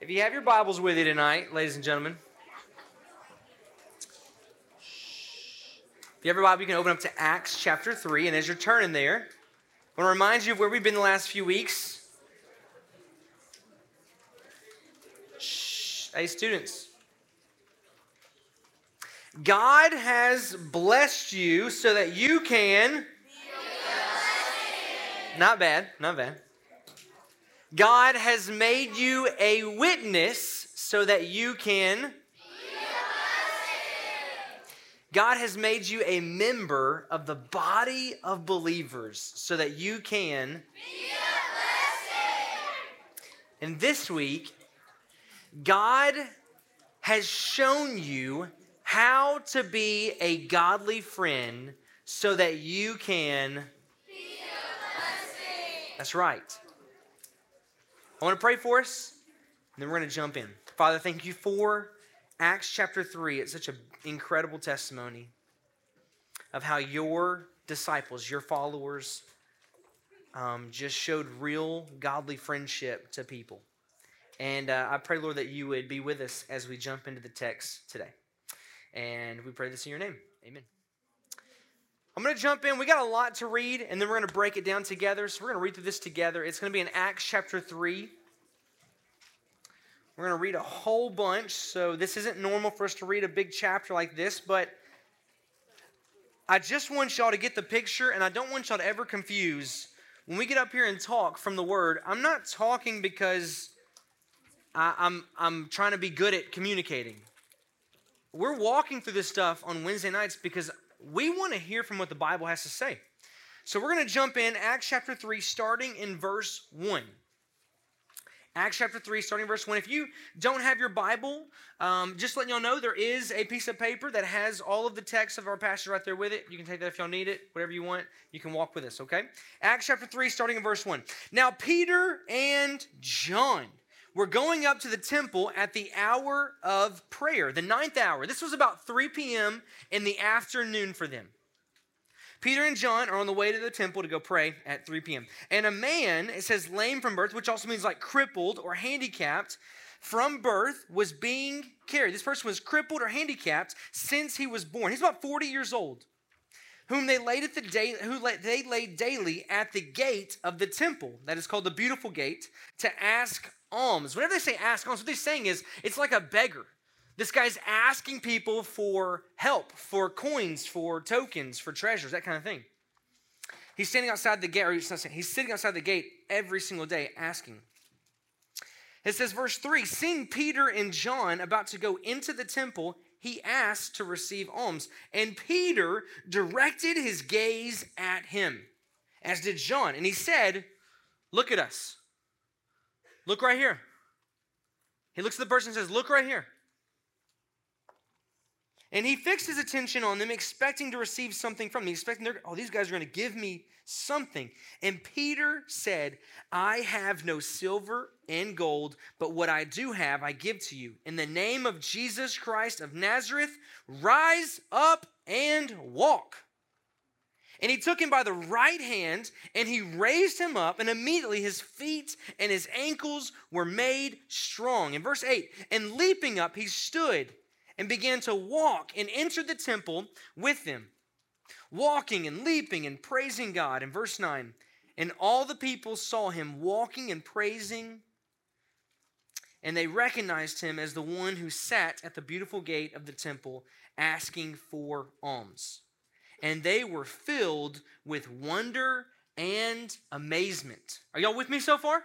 If you have your Bibles with you tonight, ladies and gentlemen, if you have your Bible, you can open up to Acts chapter 3. And as you're turning there, I want to remind you of where we've been the last few weeks. Shh. Hey, students. God has blessed you so that you can. Not bad, not bad. God has made you a witness so that you can. God has made you a member of the body of believers so that you can. And this week, God has shown you how to be a godly friend so that you can. That's right. I want to pray for us, and then we're going to jump in. Father, thank you for Acts chapter 3. It's such an incredible testimony of how your disciples, your followers, um, just showed real godly friendship to people. And uh, I pray, Lord, that you would be with us as we jump into the text today. And we pray this in your name. Amen. I'm going to jump in. We got a lot to read, and then we're going to break it down together. So we're going to read through this together. It's going to be in Acts chapter 3. We're going to read a whole bunch. So this isn't normal for us to read a big chapter like this, but I just want y'all to get the picture, and I don't want y'all to ever confuse. When we get up here and talk from the Word, I'm not talking because I, I'm, I'm trying to be good at communicating. We're walking through this stuff on Wednesday nights because we want to hear from what the Bible has to say. So we're going to jump in, Acts chapter 3, starting in verse 1. Acts chapter 3, starting verse 1. If you don't have your Bible, um, just letting y'all know there is a piece of paper that has all of the text of our passage right there with it. You can take that if y'all need it, whatever you want. You can walk with us, okay? Acts chapter 3, starting in verse 1. Now, Peter and John were going up to the temple at the hour of prayer, the ninth hour. This was about 3 p.m. in the afternoon for them. Peter and John are on the way to the temple to go pray at 3 p.m. And a man, it says lame from birth, which also means like crippled or handicapped from birth, was being carried. This person was crippled or handicapped since he was born. He's about 40 years old. Whom they laid at the day, who they laid daily at the gate of the temple, that is called the beautiful gate, to ask alms. Whenever they say ask alms, what they're saying is it's like a beggar. This guy's asking people for help, for coins, for tokens, for treasures, that kind of thing. He's standing outside the gate, or he's not saying, he's sitting outside the gate every single day asking. It says, verse 3 Seeing Peter and John about to go into the temple, he asked to receive alms. And Peter directed his gaze at him, as did John. And he said, Look at us. Look right here. He looks at the person and says, Look right here. And he fixed his attention on them, expecting to receive something from them. Expecting, oh, these guys are going to give me something. And Peter said, I have no silver and gold, but what I do have, I give to you. In the name of Jesus Christ of Nazareth, rise up and walk. And he took him by the right hand and he raised him up, and immediately his feet and his ankles were made strong. In verse 8, and leaping up, he stood and began to walk and entered the temple with them, walking and leaping and praising God. In verse 9, and all the people saw him walking and praising, and they recognized him as the one who sat at the beautiful gate of the temple asking for alms and they were filled with wonder and amazement. Are y'all with me so far?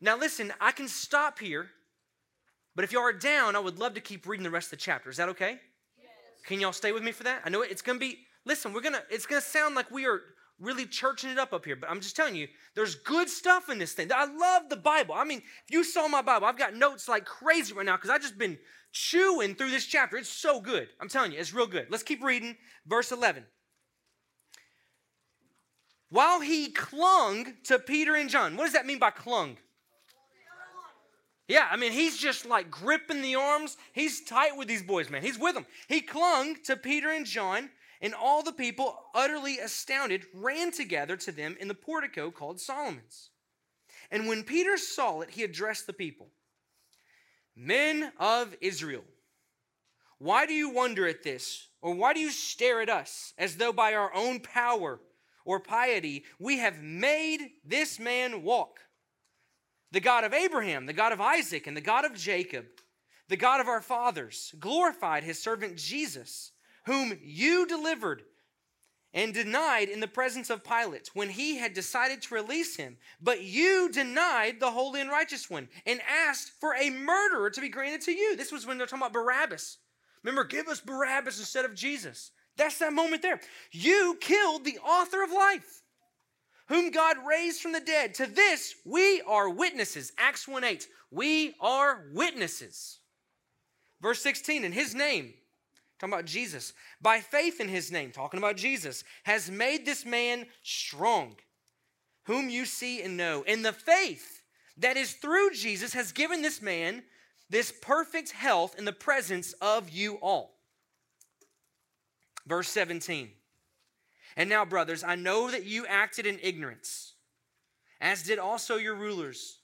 Now, listen, I can stop here, but if y'all are down, I would love to keep reading the rest of the chapter. Is that okay? Yes. Can y'all stay with me for that? I know it's gonna be, listen, we're gonna, it's gonna sound like we are really churching it up up here, but I'm just telling you, there's good stuff in this thing. I love the Bible. I mean, if you saw my Bible, I've got notes like crazy right now because I've just been chewing through this chapter. It's so good. I'm telling you, it's real good. Let's keep reading. Verse 11. While he clung to Peter and John. What does that mean by clung? Yeah, I mean, he's just like gripping the arms. He's tight with these boys, man. He's with them. He clung to Peter and John, and all the people, utterly astounded, ran together to them in the portico called Solomon's. And when Peter saw it, he addressed the people. Men of Israel, why do you wonder at this? Or why do you stare at us as though by our own power or piety we have made this man walk? The God of Abraham, the God of Isaac, and the God of Jacob, the God of our fathers, glorified his servant Jesus, whom you delivered and denied in the presence of Pilate when he had decided to release him. But you denied the holy and righteous one and asked for a murderer to be granted to you. This was when they're talking about Barabbas. Remember, give us Barabbas instead of Jesus. That's that moment there. You killed the author of life, whom God raised from the dead. To this, we are witnesses. Acts 1 8. We are witnesses. Verse 16, in his name, talking about Jesus, by faith in his name, talking about Jesus, has made this man strong, whom you see and know. And the faith that is through Jesus has given this man this perfect health in the presence of you all. Verse 17. And now, brothers, I know that you acted in ignorance, as did also your rulers.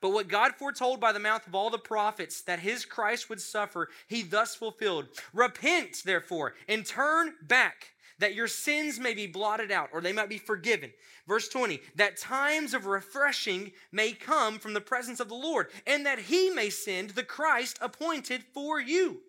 But what God foretold by the mouth of all the prophets that his Christ would suffer, he thus fulfilled. Repent, therefore, and turn back that your sins may be blotted out or they might be forgiven. Verse 20, that times of refreshing may come from the presence of the Lord, and that he may send the Christ appointed for you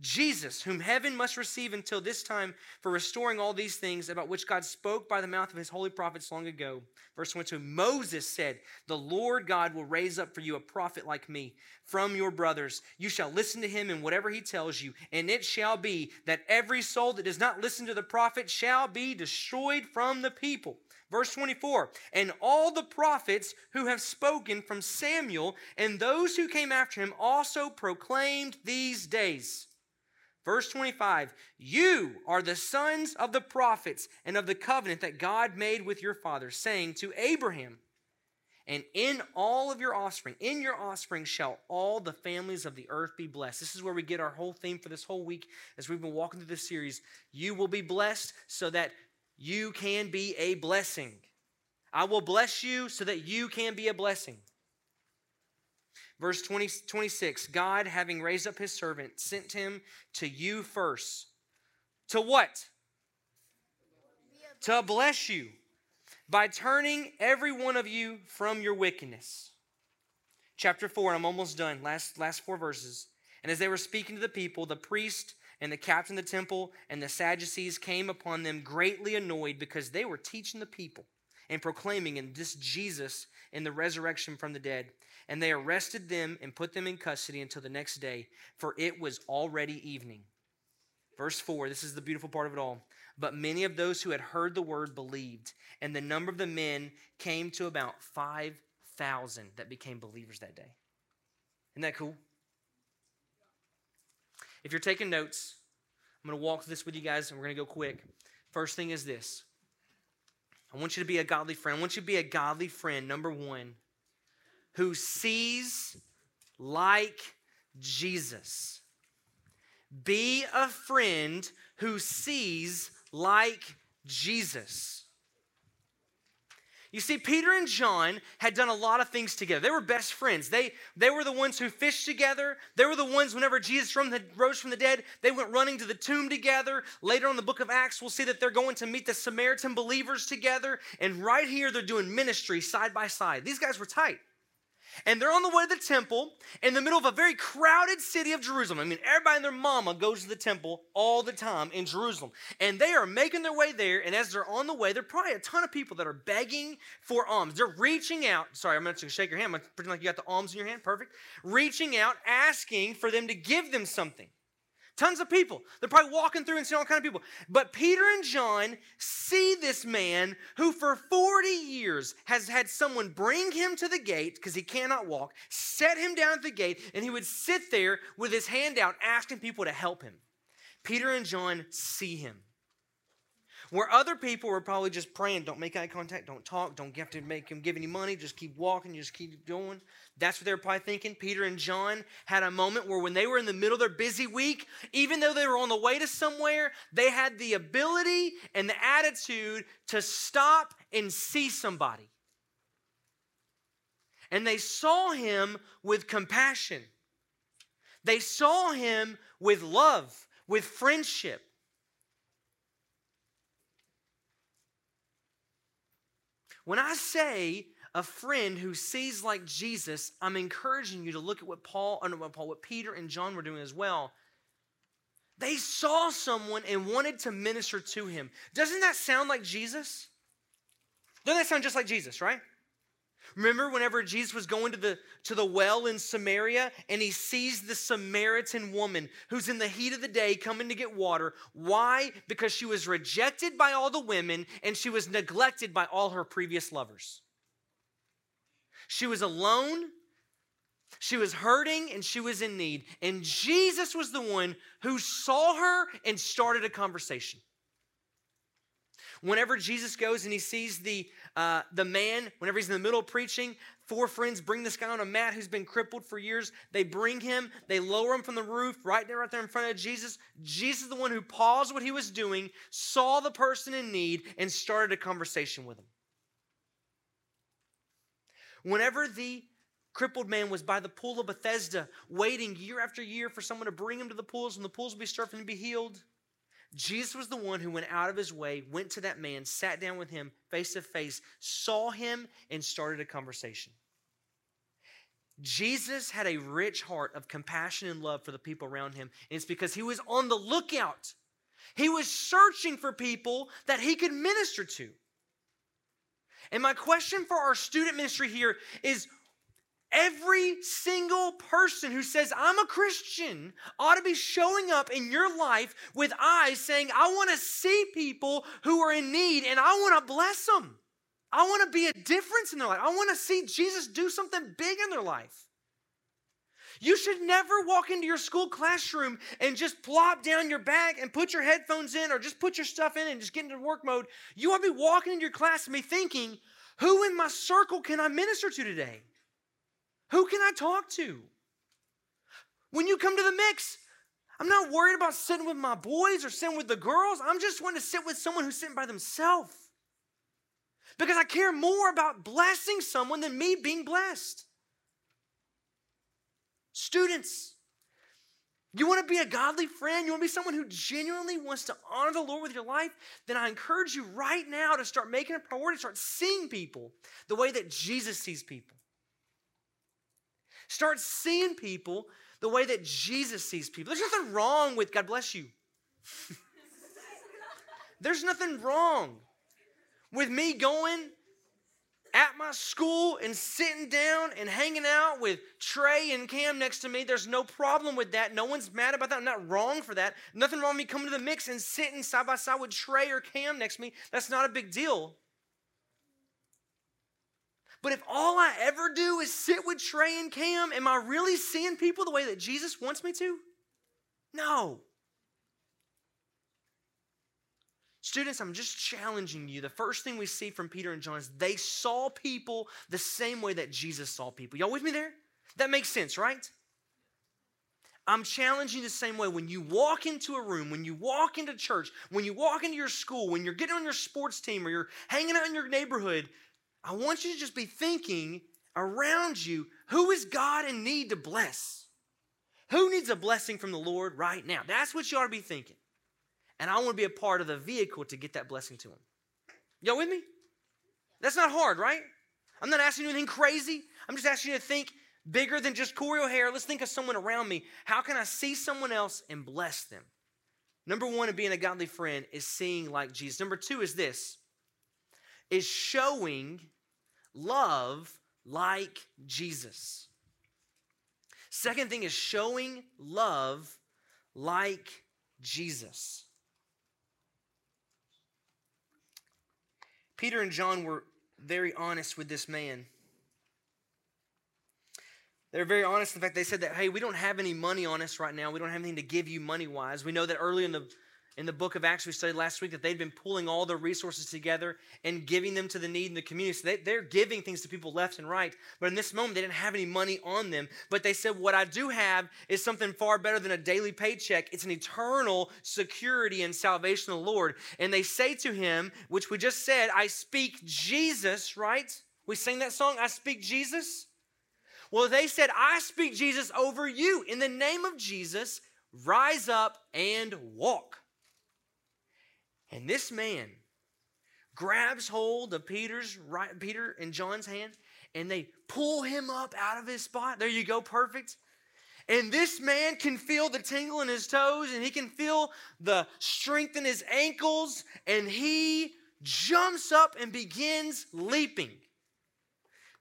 Jesus, whom heaven must receive until this time for restoring all these things about which God spoke by the mouth of his holy prophets long ago. Verse 22 Moses said, The Lord God will raise up for you a prophet like me from your brothers. You shall listen to him in whatever he tells you, and it shall be that every soul that does not listen to the prophet shall be destroyed from the people. Verse 24, and all the prophets who have spoken from Samuel and those who came after him also proclaimed these days. Verse 25, you are the sons of the prophets and of the covenant that God made with your father, saying to Abraham, and in all of your offspring, in your offspring shall all the families of the earth be blessed. This is where we get our whole theme for this whole week as we've been walking through this series. You will be blessed so that you can be a blessing. I will bless you so that you can be a blessing. Verse 20, 26 God, having raised up his servant, sent him to you first. To what? To bless you by turning every one of you from your wickedness. Chapter 4, I'm almost done. Last, last four verses. And as they were speaking to the people, the priest and the captain of the temple and the Sadducees came upon them greatly annoyed because they were teaching the people and proclaiming in this Jesus in the resurrection from the dead. And they arrested them and put them in custody until the next day, for it was already evening. Verse 4, this is the beautiful part of it all. But many of those who had heard the word believed, and the number of the men came to about 5,000 that became believers that day. Isn't that cool? If you're taking notes, I'm going to walk this with you guys, and we're going to go quick. First thing is this I want you to be a godly friend. I want you to be a godly friend, number one, who sees like Jesus. Be a friend who sees like Jesus. You see, Peter and John had done a lot of things together. They were best friends. They, they were the ones who fished together. They were the ones, whenever Jesus from the, rose from the dead, they went running to the tomb together. Later on the book of Acts, we'll see that they're going to meet the Samaritan believers together. And right here, they're doing ministry side by side. These guys were tight and they're on the way to the temple in the middle of a very crowded city of Jerusalem. I mean, everybody and their mama goes to the temple all the time in Jerusalem. And they are making their way there, and as they're on the way, there are probably a ton of people that are begging for alms. They're reaching out. Sorry, I'm going to shake your hand. I'm pretend like you got the alms in your hand. Perfect. Reaching out, asking for them to give them something. Tons of people. They're probably walking through and seeing all kind of people. But Peter and John see this man who for 40 years has had someone bring him to the gate because he cannot walk, set him down at the gate, and he would sit there with his hand out asking people to help him. Peter and John see him. Where other people were probably just praying, don't make eye contact, don't talk, don't have to make him give any money, just keep walking, just keep going. That's what they were probably thinking. Peter and John had a moment where when they were in the middle of their busy week, even though they were on the way to somewhere, they had the ability and the attitude to stop and see somebody. And they saw him with compassion. They saw him with love, with friendship. When I say a friend who sees like Jesus, I'm encouraging you to look at what Paul, uh, or what Paul, what Peter and John were doing as well. They saw someone and wanted to minister to him. Doesn't that sound like Jesus? Doesn't that sound just like Jesus, right? Remember whenever Jesus was going to the, to the well in Samaria and he sees the Samaritan woman who's in the heat of the day coming to get water. Why? Because she was rejected by all the women and she was neglected by all her previous lovers. She was alone, she was hurting, and she was in need. And Jesus was the one who saw her and started a conversation. Whenever Jesus goes and he sees the, uh, the man, whenever he's in the middle of preaching, four friends bring this guy on a mat who's been crippled for years. They bring him, they lower him from the roof right there, right there in front of Jesus. Jesus is the one who paused what he was doing, saw the person in need, and started a conversation with him. Whenever the crippled man was by the pool of Bethesda, waiting year after year for someone to bring him to the pools, and the pools would be starting and be healed, Jesus was the one who went out of his way, went to that man, sat down with him face to face, saw him, and started a conversation. Jesus had a rich heart of compassion and love for the people around him, and it's because he was on the lookout. He was searching for people that he could minister to. And my question for our student ministry here is Every single person who says, I'm a Christian, ought to be showing up in your life with eyes saying, I want to see people who are in need and I want to bless them. I want to be a difference in their life. I want to see Jesus do something big in their life. You should never walk into your school classroom and just plop down your bag and put your headphones in or just put your stuff in and just get into work mode. You ought to be walking into your class and be thinking, who in my circle can I minister to today? Who can I talk to? When you come to the mix, I'm not worried about sitting with my boys or sitting with the girls. I'm just wanting to sit with someone who's sitting by themselves. Because I care more about blessing someone than me being blessed. Students, you want to be a godly friend? You want to be someone who genuinely wants to honor the Lord with your life? Then I encourage you right now to start making a priority, start seeing people the way that Jesus sees people. Start seeing people the way that Jesus sees people. There's nothing wrong with God bless you. There's nothing wrong with me going at my school and sitting down and hanging out with Trey and Cam next to me. There's no problem with that. No one's mad about that. I'm not wrong for that. Nothing wrong with me coming to the mix and sitting side by side with Trey or Cam next to me. That's not a big deal. But if all I ever do is sit with Trey and Cam, am I really seeing people the way that Jesus wants me to? No. Students, I'm just challenging you. The first thing we see from Peter and John is they saw people the same way that Jesus saw people. Y'all with me there? That makes sense, right? I'm challenging the same way. When you walk into a room, when you walk into church, when you walk into your school, when you're getting on your sports team or you're hanging out in your neighborhood, I want you to just be thinking around you who is God in need to bless? Who needs a blessing from the Lord right now? That's what you ought to be thinking. And I want to be a part of the vehicle to get that blessing to him. Y'all with me? That's not hard, right? I'm not asking you anything crazy. I'm just asking you to think bigger than just Cory O'Hara. Let's think of someone around me. How can I see someone else and bless them? Number one of being a godly friend is seeing like Jesus. Number two is this is showing love like Jesus. Second thing is showing love like Jesus. Peter and John were very honest with this man. They're very honest. In fact, they said that, hey, we don't have any money on us right now. We don't have anything to give you money wise. We know that early in the in the book of Acts we studied last week that they'd been pulling all their resources together and giving them to the need in the community. So they, they're giving things to people left and right. But in this moment, they didn't have any money on them. But they said, What I do have is something far better than a daily paycheck. It's an eternal security and salvation of the Lord. And they say to him, which we just said, I speak Jesus, right? We sing that song, I speak Jesus. Well, they said, I speak Jesus over you. In the name of Jesus, rise up and walk. And this man grabs hold of Peter's right, Peter and John's hand, and they pull him up out of his spot. There you go, perfect. And this man can feel the tingle in his toes, and he can feel the strength in his ankles, and he jumps up and begins leaping.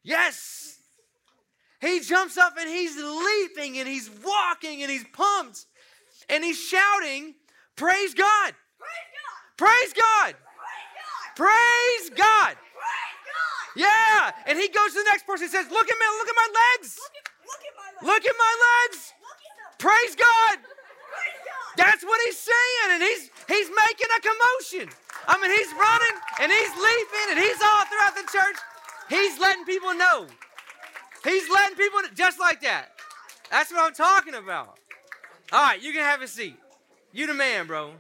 Yes! He jumps up and he's leaping and he's walking and he's pumped and he's shouting, Praise God! Praise God! Praise God! Praise God. Yeah! And he goes to the next person and says, Look at me, look at my legs! Look at my legs! Praise God! That's what he's saying, and he's he's making a commotion. I mean, he's running and he's leaping and he's all throughout the church. He's letting people know. He's letting people know, just like that. That's what I'm talking about. All right, you can have a seat. You the man, bro.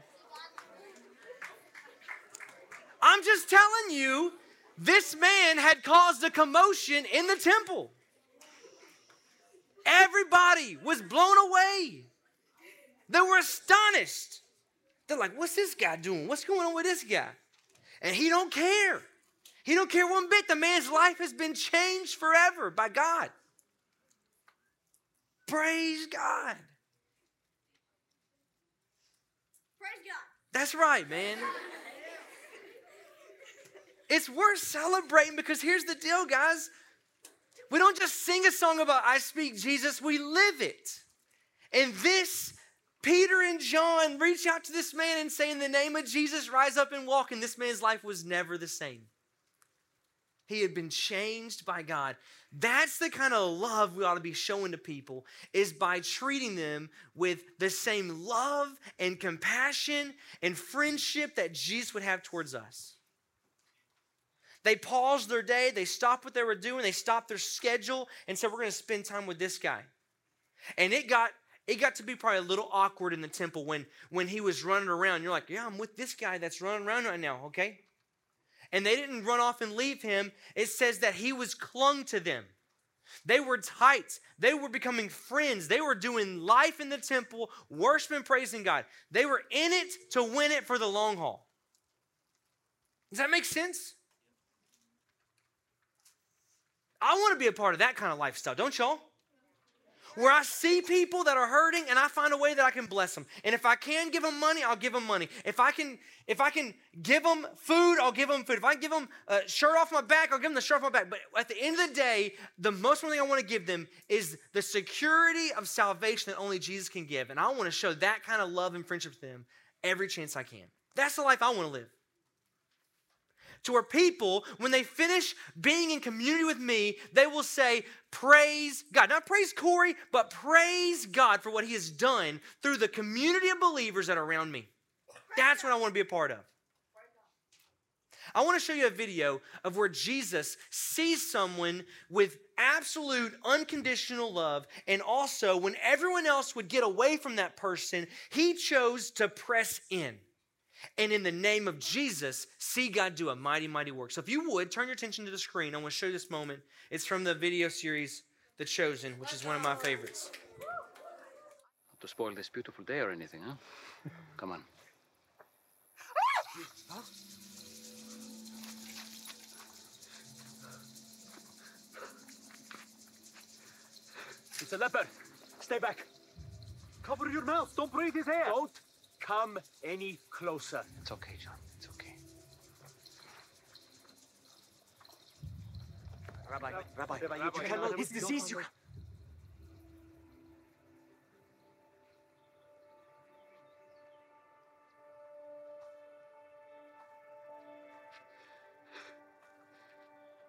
I'm just telling you, this man had caused a commotion in the temple. Everybody was blown away. They were astonished. They're like, what's this guy doing? What's going on with this guy? And he don't care. He don't care one bit. The man's life has been changed forever by God. Praise God. Praise God. That's right, man. It's worth celebrating because here's the deal, guys. We don't just sing a song about I speak Jesus, we live it. And this, Peter and John reach out to this man and say, In the name of Jesus, rise up and walk. And this man's life was never the same. He had been changed by God. That's the kind of love we ought to be showing to people is by treating them with the same love and compassion and friendship that Jesus would have towards us. They paused their day, they stopped what they were doing, they stopped their schedule and said, We're to spend time with this guy. And it got it got to be probably a little awkward in the temple when when he was running around. You're like, yeah, I'm with this guy that's running around right now, okay? And they didn't run off and leave him. It says that he was clung to them. They were tight. They were becoming friends. They were doing life in the temple, worshiping, praising God. They were in it to win it for the long haul. Does that make sense? I want to be a part of that kind of lifestyle, don't y'all? Where I see people that are hurting and I find a way that I can bless them. And if I can give them money, I'll give them money. If I can, if I can give them food, I'll give them food. If I give them a shirt off my back, I'll give them the shirt off my back. But at the end of the day, the most one thing I want to give them is the security of salvation that only Jesus can give. And I want to show that kind of love and friendship to them every chance I can. That's the life I want to live to where people, when they finish being in community with me, they will say, Praise God. Not praise Cory, but praise God for what He has done through the community of believers that are around me. That's what I want to be a part of. I want to show you a video of where Jesus sees someone with absolute unconditional love, and also when everyone else would get away from that person, he chose to press in and in the name of Jesus, see God do a mighty, mighty work. So if you would, turn your attention to the screen. I want to show you this moment. It's from the video series, The Chosen, which is one of my favorites. Not to spoil this beautiful day or anything, huh? Come on. It's a leper. Stay back. Cover your mouth. Don't breathe his air. Don't come any closer. It's okay, John. It's okay. Rabbi, Rabbi, Rabbi, you cannot. His disease. You.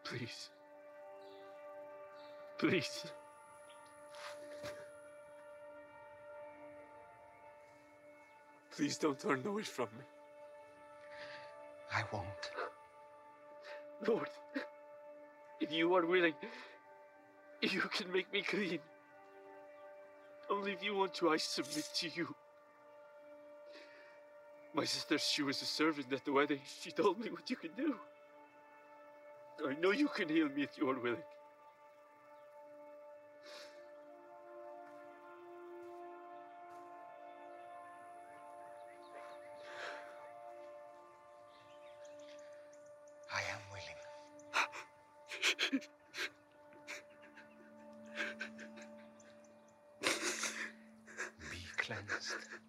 Please. Please. Please don't turn away from me. I won't. Lord, if you are willing, you can make me clean. Only if you want to, I submit to you. My sister, she was a servant at the wedding. She told me what you can do. I know you can heal me if you are willing. Cleansed.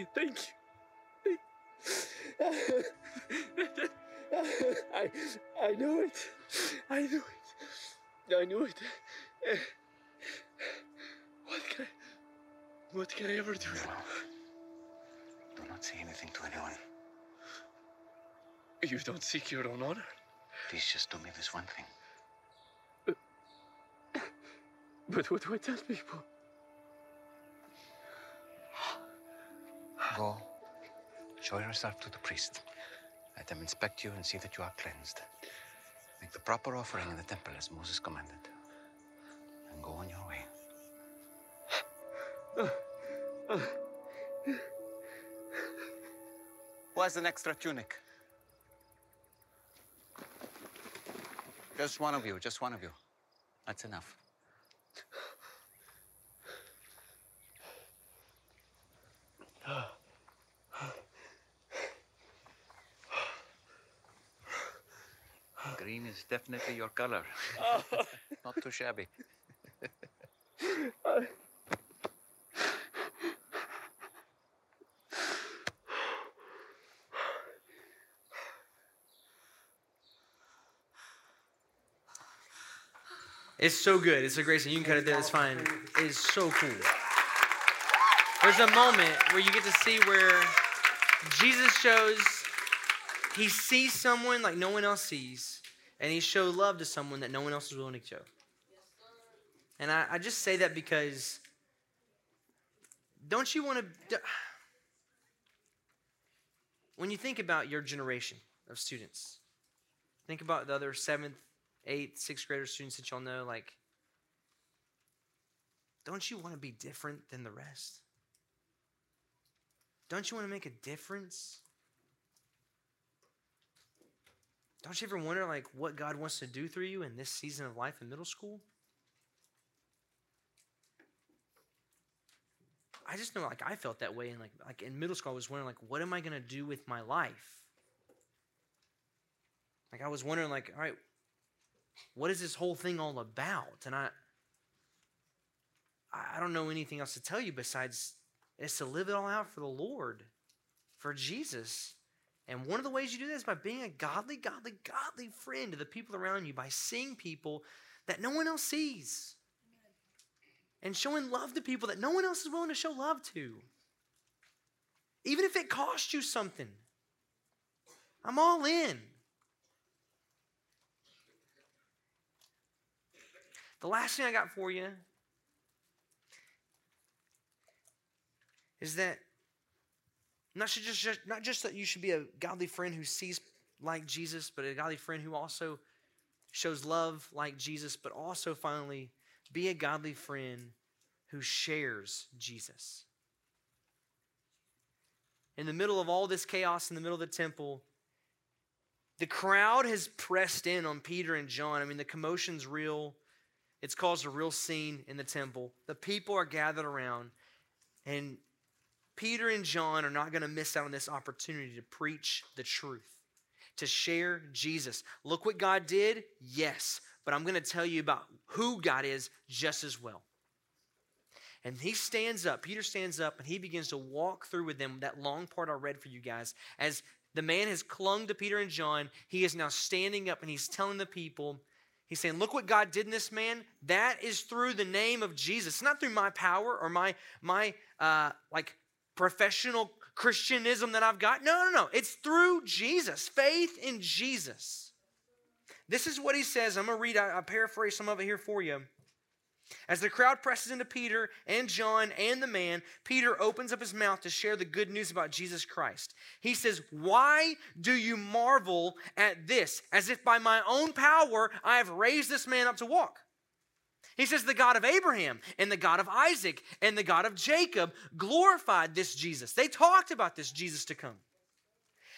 You, thank you. I, I knew it. I knew it. I knew it. What can I, what can I ever do? Do not say anything to anyone. You don't seek your own honor. Please just do me this one thing. But what do I tell people? Go. Show yourself to the priest. Let them inspect you and see that you are cleansed. Make the proper offering in the temple as Moses commanded. And go on your way. Who has an extra tunic? Just one of you, just one of you. That's enough. Is definitely your color. Not too shabby. It's so good. It's a great. You can cut it there. It's fine. It is so cool. There's a moment where you get to see where Jesus shows he sees someone like no one else sees, and he showed love to someone that no one else is willing to show. And I, I just say that because don't you want to? When you think about your generation of students, think about the other seventh, eighth, sixth grader students that y'all know. Like, don't you want to be different than the rest? Don't you want to make a difference? Don't you ever wonder like what God wants to do through you in this season of life in middle school? I just know like I felt that way and like like in middle school I was wondering like what am I going to do with my life? Like I was wondering like all right what is this whole thing all about? And I I don't know anything else to tell you besides it's to live it all out for the Lord, for Jesus. And one of the ways you do that is by being a godly, godly, godly friend to the people around you, by seeing people that no one else sees. And showing love to people that no one else is willing to show love to. Even if it costs you something. I'm all in. The last thing I got for you is that not just, just not just that you should be a godly friend who sees like Jesus, but a godly friend who also shows love like Jesus, but also finally be a godly friend who shares Jesus. In the middle of all this chaos in the middle of the temple, the crowd has pressed in on Peter and John. I mean, the commotion's real. It's caused a real scene in the temple. The people are gathered around, and Peter and John are not going to miss out on this opportunity to preach the truth, to share Jesus. Look what God did? Yes. But I'm going to tell you about who God is just as well. And he stands up, Peter stands up, and he begins to walk through with them that long part I read for you guys. As the man has clung to Peter and John, he is now standing up and he's telling the people, He's saying, Look what God did in this man. That is through the name of Jesus. Not through my power or my, my uh, like professional Christianism that I've got. No, no, no. It's through Jesus, faith in Jesus. This is what he says. I'm going to read, I, I paraphrase some of it here for you. As the crowd presses into Peter and John and the man, Peter opens up his mouth to share the good news about Jesus Christ. He says, Why do you marvel at this, as if by my own power I have raised this man up to walk? He says, The God of Abraham and the God of Isaac and the God of Jacob glorified this Jesus. They talked about this Jesus to come.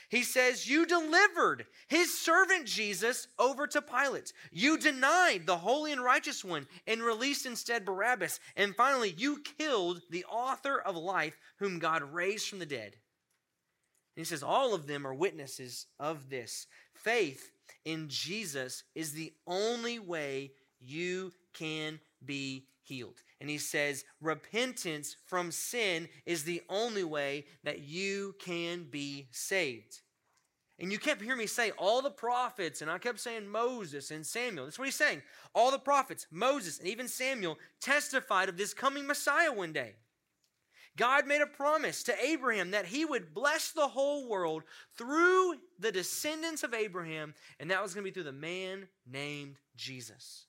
He says, You delivered his servant Jesus over to Pilate. You denied the holy and righteous one and released instead Barabbas. And finally, you killed the author of life, whom God raised from the dead. And he says, All of them are witnesses of this. Faith in Jesus is the only way you can be healed. And he says, repentance from sin is the only way that you can be saved. And you kept hearing me say all the prophets, and I kept saying Moses and Samuel. That's what he's saying. All the prophets, Moses, and even Samuel testified of this coming Messiah one day. God made a promise to Abraham that he would bless the whole world through the descendants of Abraham, and that was going to be through the man named Jesus.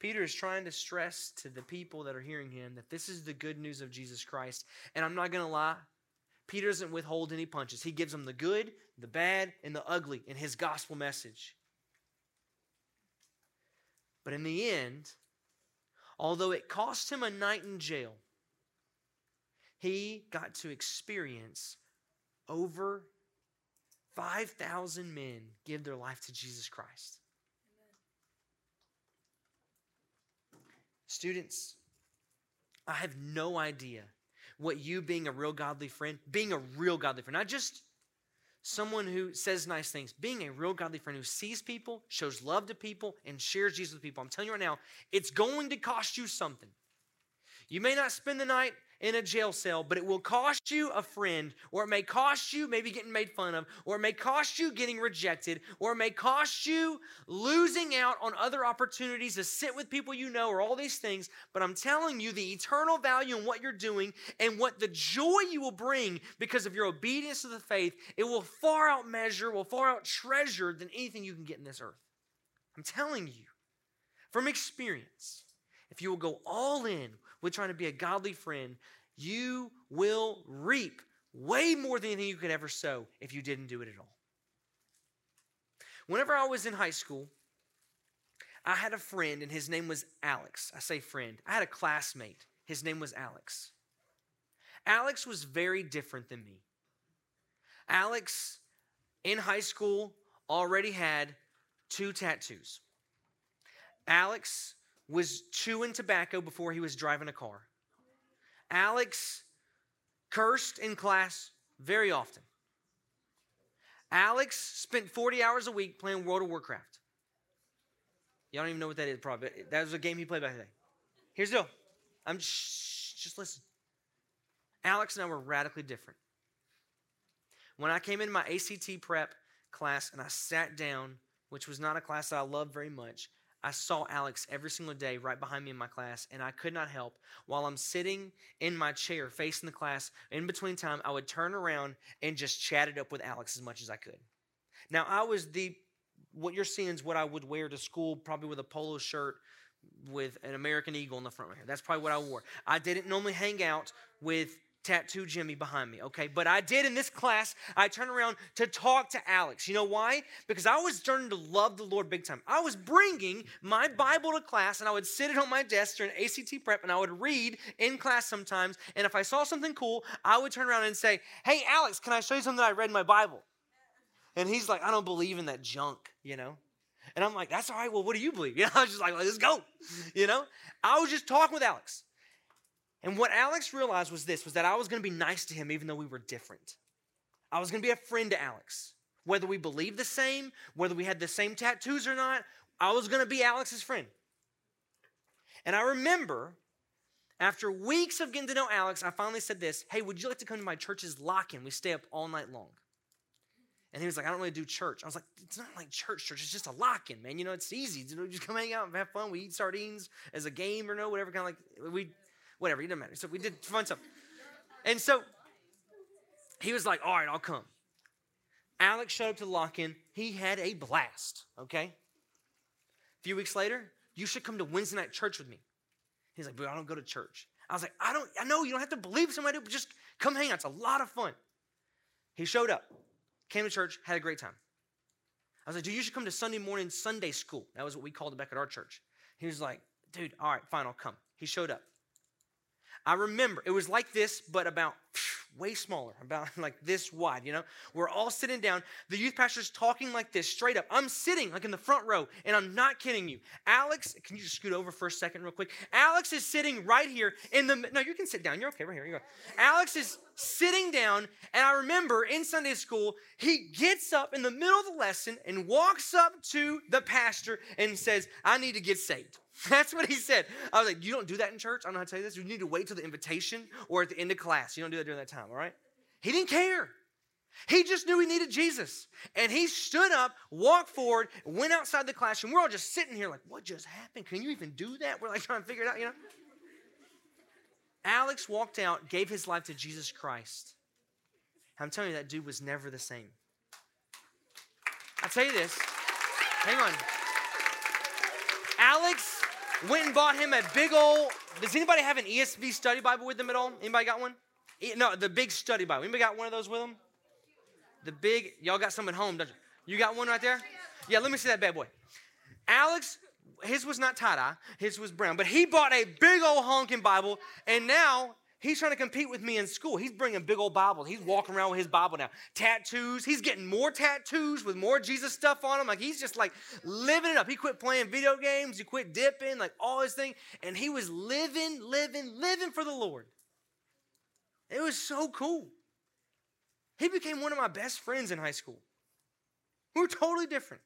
Peter is trying to stress to the people that are hearing him that this is the good news of Jesus Christ. And I'm not going to lie, Peter doesn't withhold any punches. He gives them the good, the bad, and the ugly in his gospel message. But in the end, although it cost him a night in jail, he got to experience over 5,000 men give their life to Jesus Christ. Students, I have no idea what you being a real godly friend, being a real godly friend, not just someone who says nice things, being a real godly friend who sees people, shows love to people, and shares Jesus with people. I'm telling you right now, it's going to cost you something. You may not spend the night in a jail cell, but it will cost you a friend, or it may cost you maybe getting made fun of, or it may cost you getting rejected, or it may cost you losing out on other opportunities to sit with people you know, or all these things. But I'm telling you, the eternal value in what you're doing and what the joy you will bring because of your obedience to the faith, it will far outmeasure, will far out treasure than anything you can get in this earth. I'm telling you from experience. If you will go all in with trying to be a godly friend, you will reap way more than you could ever sow if you didn't do it at all. Whenever I was in high school, I had a friend, and his name was Alex. I say friend. I had a classmate. His name was Alex. Alex was very different than me. Alex, in high school, already had two tattoos. Alex was chewing tobacco before he was driving a car. Alex cursed in class very often. Alex spent 40 hours a week playing World of Warcraft. Y'all don't even know what that is, probably. That was a game he played back then. Here's the deal. I'm just, just listen. Alex and I were radically different. When I came into my ACT prep class and I sat down, which was not a class that I loved very much, I saw Alex every single day right behind me in my class, and I could not help. While I'm sitting in my chair facing the class, in between time, I would turn around and just chat it up with Alex as much as I could. Now, I was the, what you're seeing is what I would wear to school, probably with a polo shirt with an American Eagle in the front right here. That's probably what I wore. I didn't normally hang out with tattoo Jimmy behind me, okay? But I did in this class, I turned around to talk to Alex. You know why? Because I was starting to love the Lord big time. I was bringing my Bible to class and I would sit it on my desk during ACT prep and I would read in class sometimes. And if I saw something cool, I would turn around and say, Hey, Alex, can I show you something I read in my Bible? And he's like, I don't believe in that junk, you know? And I'm like, that's all right. Well, what do you believe? You know, I was just like, let's go. You know, I was just talking with Alex. And what Alex realized was this was that I was going to be nice to him even though we were different. I was going to be a friend to Alex. Whether we believed the same, whether we had the same tattoos or not, I was going to be Alex's friend. And I remember after weeks of getting to know Alex, I finally said this Hey, would you like to come to my church's lock in? We stay up all night long. And he was like, I don't really do church. I was like, it's not like church, church. It's just a lock in, man. You know, it's easy. You know, just come hang out and have fun. We eat sardines as a game or no, whatever kind of like. We whatever, it doesn't matter. So we did fun stuff. And so he was like, all right, I'll come. Alex showed up to lock in. He had a blast, okay? A few weeks later, you should come to Wednesday night church with me. He's like, but I don't go to church. I was like, I don't, I know you don't have to believe somebody, but just come hang out. It's a lot of fun. He showed up, came to church, had a great time. I was like, dude, you should come to Sunday morning Sunday school. That was what we called it back at our church. He was like, dude, all right, fine, I'll come. He showed up. I remember it was like this, but about way smaller, about like this wide, you know? We're all sitting down. The youth pastor's talking like this, straight up. I'm sitting like in the front row, and I'm not kidding you. Alex, can you just scoot over for a second, real quick? Alex is sitting right here in the, no, you can sit down. You're okay, right here. You go. Alex is sitting down, and I remember in Sunday school, he gets up in the middle of the lesson and walks up to the pastor and says, I need to get saved. That's what he said. I was like, You don't do that in church? I don't know how to tell you this. You need to wait till the invitation or at the end of class. You don't do that during that time, all right? He didn't care. He just knew he needed Jesus. And he stood up, walked forward, went outside the classroom. We're all just sitting here like, What just happened? Can you even do that? We're like trying to figure it out, you know? Alex walked out, gave his life to Jesus Christ. I'm telling you, that dude was never the same. I'll tell you this. Hang on. Went and bought him a big old. Does anybody have an ESV study Bible with them at all? Anybody got one? No, the big study Bible. Anybody got one of those with them? The big, y'all got some at home, don't you? You got one right there? Yeah, let me see that bad boy. Alex, his was not tie dye, his was brown, but he bought a big old honking Bible, and now He's trying to compete with me in school. He's bringing big old Bibles. He's walking around with his Bible now. Tattoos. He's getting more tattoos with more Jesus stuff on him. Like he's just like living it up. He quit playing video games. He quit dipping, like all his thing. And he was living, living, living for the Lord. It was so cool. He became one of my best friends in high school. We were totally different.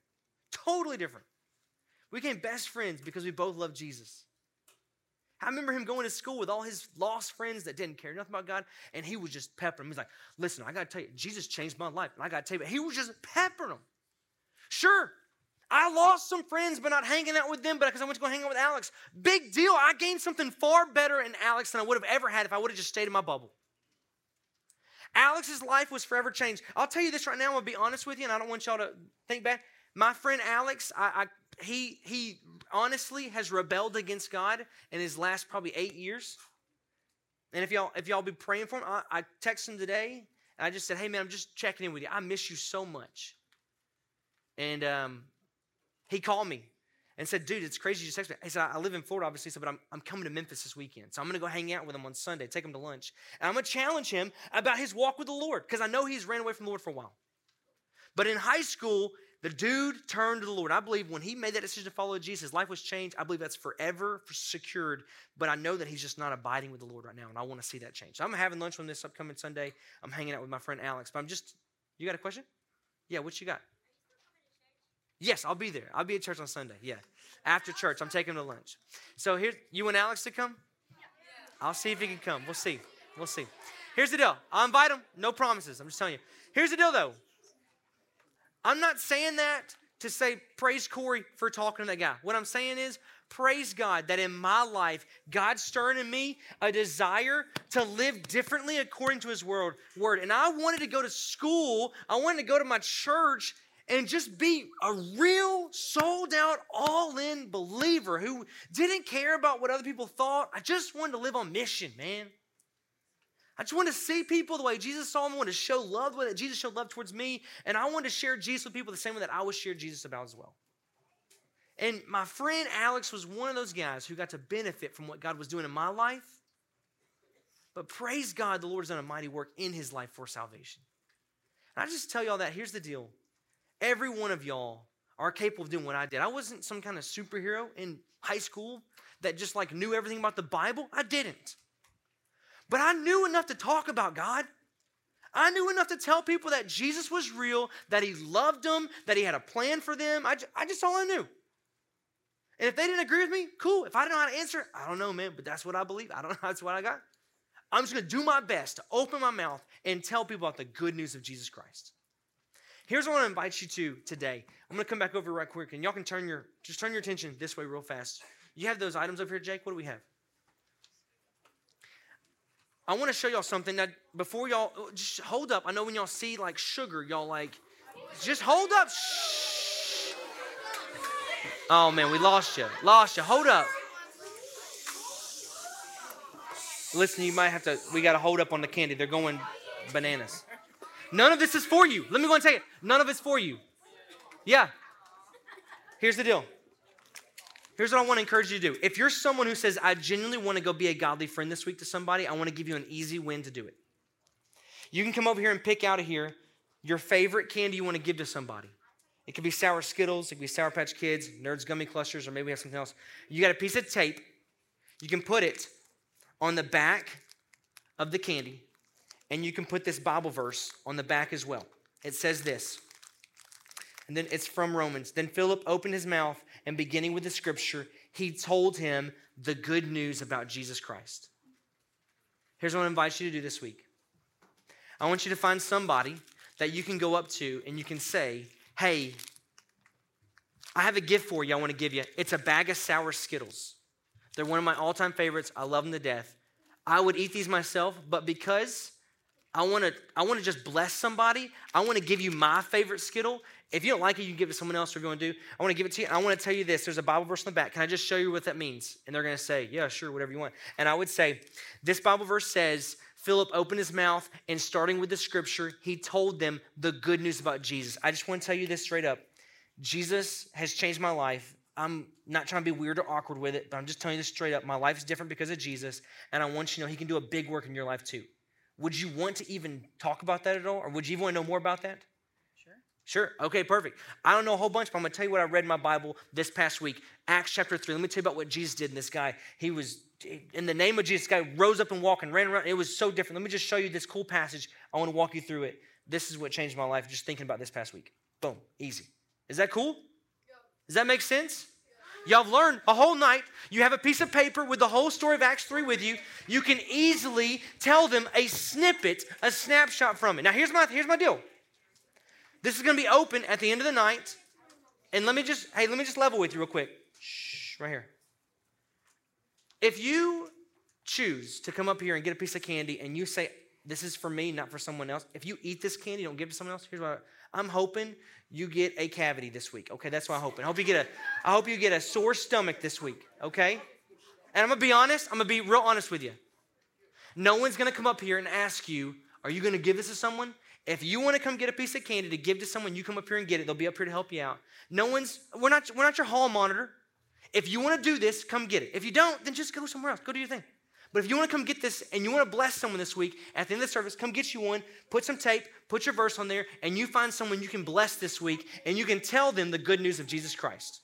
Totally different. We became best friends because we both loved Jesus. I remember him going to school with all his lost friends that didn't care nothing about God, and he was just peppering. He's like, listen, I got to tell you, Jesus changed my life. And I got to tell you, he was just peppering them. Sure, I lost some friends by not hanging out with them, but because I went to go hang out with Alex. Big deal. I gained something far better in Alex than I would have ever had if I would have just stayed in my bubble. Alex's life was forever changed. I'll tell you this right now, I'm gonna be honest with you, and I don't want y'all to think bad. My friend Alex, I, I he he honestly has rebelled against God in his last probably eight years. And if y'all if y'all be praying for him, I, I texted him today and I just said, "Hey man, I'm just checking in with you. I miss you so much." And um, he called me and said, "Dude, it's crazy you just text me." He said, "I live in Florida, obviously, so, but I'm I'm coming to Memphis this weekend, so I'm going to go hang out with him on Sunday, take him to lunch, and I'm going to challenge him about his walk with the Lord because I know he's ran away from the Lord for a while." But in high school, the dude turned to the Lord. I believe when he made that decision to follow Jesus, his life was changed. I believe that's forever secured. But I know that he's just not abiding with the Lord right now, and I want to see that change. So I'm having lunch on this upcoming Sunday. I'm hanging out with my friend Alex. But I'm just, you got a question? Yeah, what you got? Yes, I'll be there. I'll be at church on Sunday. Yeah. After church, I'm taking him to lunch. So here, you want Alex to come? I'll see if he can come. We'll see. We'll see. Here's the deal. I'll invite him. No promises. I'm just telling you. Here's the deal, though. I'm not saying that to say praise Cory for talking to that guy. What I'm saying is praise God that in my life, God's stirring in me a desire to live differently according to his word. word. And I wanted to go to school, I wanted to go to my church and just be a real sold out, all in believer who didn't care about what other people thought. I just wanted to live on mission, man. I just want to see people the way Jesus saw them. I want to show love the way that Jesus showed love towards me. And I want to share Jesus with people the same way that I was shared Jesus about as well. And my friend Alex was one of those guys who got to benefit from what God was doing in my life. But praise God, the Lord has done a mighty work in his life for salvation. And I just tell y'all that here's the deal. Every one of y'all are capable of doing what I did. I wasn't some kind of superhero in high school that just like knew everything about the Bible. I didn't. But I knew enough to talk about God. I knew enough to tell people that Jesus was real, that He loved them, that He had a plan for them. I, I just all I knew. And if they didn't agree with me, cool. If I didn't know how to answer, I don't know, man, but that's what I believe. I don't know, that's what I got. I'm just gonna do my best to open my mouth and tell people about the good news of Jesus Christ. Here's what I want to invite you to today. I'm gonna come back over right quick, and y'all can turn your just turn your attention this way real fast. You have those items up here, Jake? What do we have? I want to show y'all something that before y'all oh, just hold up. I know when y'all see like sugar, y'all like just hold up. Shh. Oh man, we lost you. Lost you. Hold up. Listen, you might have to, we got to hold up on the candy. They're going bananas. None of this is for you. Let me go and take it. None of it's for you. Yeah. Here's the deal. Here's what I want to encourage you to do. If you're someone who says, I genuinely want to go be a godly friend this week to somebody, I want to give you an easy win to do it. You can come over here and pick out of here your favorite candy you want to give to somebody. It could be sour Skittles, it could be Sour Patch Kids, Nerds Gummy Clusters, or maybe we have something else. You got a piece of tape. You can put it on the back of the candy, and you can put this Bible verse on the back as well. It says this, and then it's from Romans. Then Philip opened his mouth, and beginning with the scripture, he told him the good news about Jesus Christ. Here's what I invite you to do this week I want you to find somebody that you can go up to and you can say, Hey, I have a gift for you I want to give you. It's a bag of sour Skittles. They're one of my all time favorites. I love them to death. I would eat these myself, but because I want to I want to just bless somebody, I want to give you my favorite Skittle. If you don't like it, you can give it to someone else. We're going to do. I want to give it to you. I want to tell you this. There's a Bible verse in the back. Can I just show you what that means? And they're going to say, Yeah, sure, whatever you want. And I would say, This Bible verse says, Philip opened his mouth and starting with the scripture, he told them the good news about Jesus. I just want to tell you this straight up. Jesus has changed my life. I'm not trying to be weird or awkward with it, but I'm just telling you this straight up. My life is different because of Jesus, and I want you to know he can do a big work in your life too. Would you want to even talk about that at all? Or would you even want to know more about that? Sure. Okay, perfect. I don't know a whole bunch, but I'm going to tell you what I read in my Bible this past week. Acts chapter 3. Let me tell you about what Jesus did in this guy. He was, in the name of Jesus, guy rose up and walked and ran around. It was so different. Let me just show you this cool passage. I want to walk you through it. This is what changed my life just thinking about this past week. Boom, easy. Is that cool? Does that make sense? Y'all have learned a whole night. You have a piece of paper with the whole story of Acts 3 with you. You can easily tell them a snippet, a snapshot from it. Now, here's my, here's my deal. This is going to be open at the end of the night. And let me just, hey, let me just level with you real quick. Shh, right here. If you choose to come up here and get a piece of candy and you say, this is for me, not for someone else. If you eat this candy, don't give it to someone else. Here's what I, I'm hoping you get a cavity this week. Okay, that's what I'm hoping. I hope you get a, I hope you get a sore stomach this week. Okay, and I'm gonna be honest. I'm gonna be real honest with you. No one's gonna come up here and ask you, "Are you gonna give this to someone?" If you want to come get a piece of candy to give to someone, you come up here and get it. They'll be up here to help you out. No one's. We're not. We're not your hall monitor. If you want to do this, come get it. If you don't, then just go somewhere else. Go do your thing. But if you want to come get this and you want to bless someone this week, at the end of the service, come get you one, put some tape, put your verse on there, and you find someone you can bless this week, and you can tell them the good news of Jesus Christ.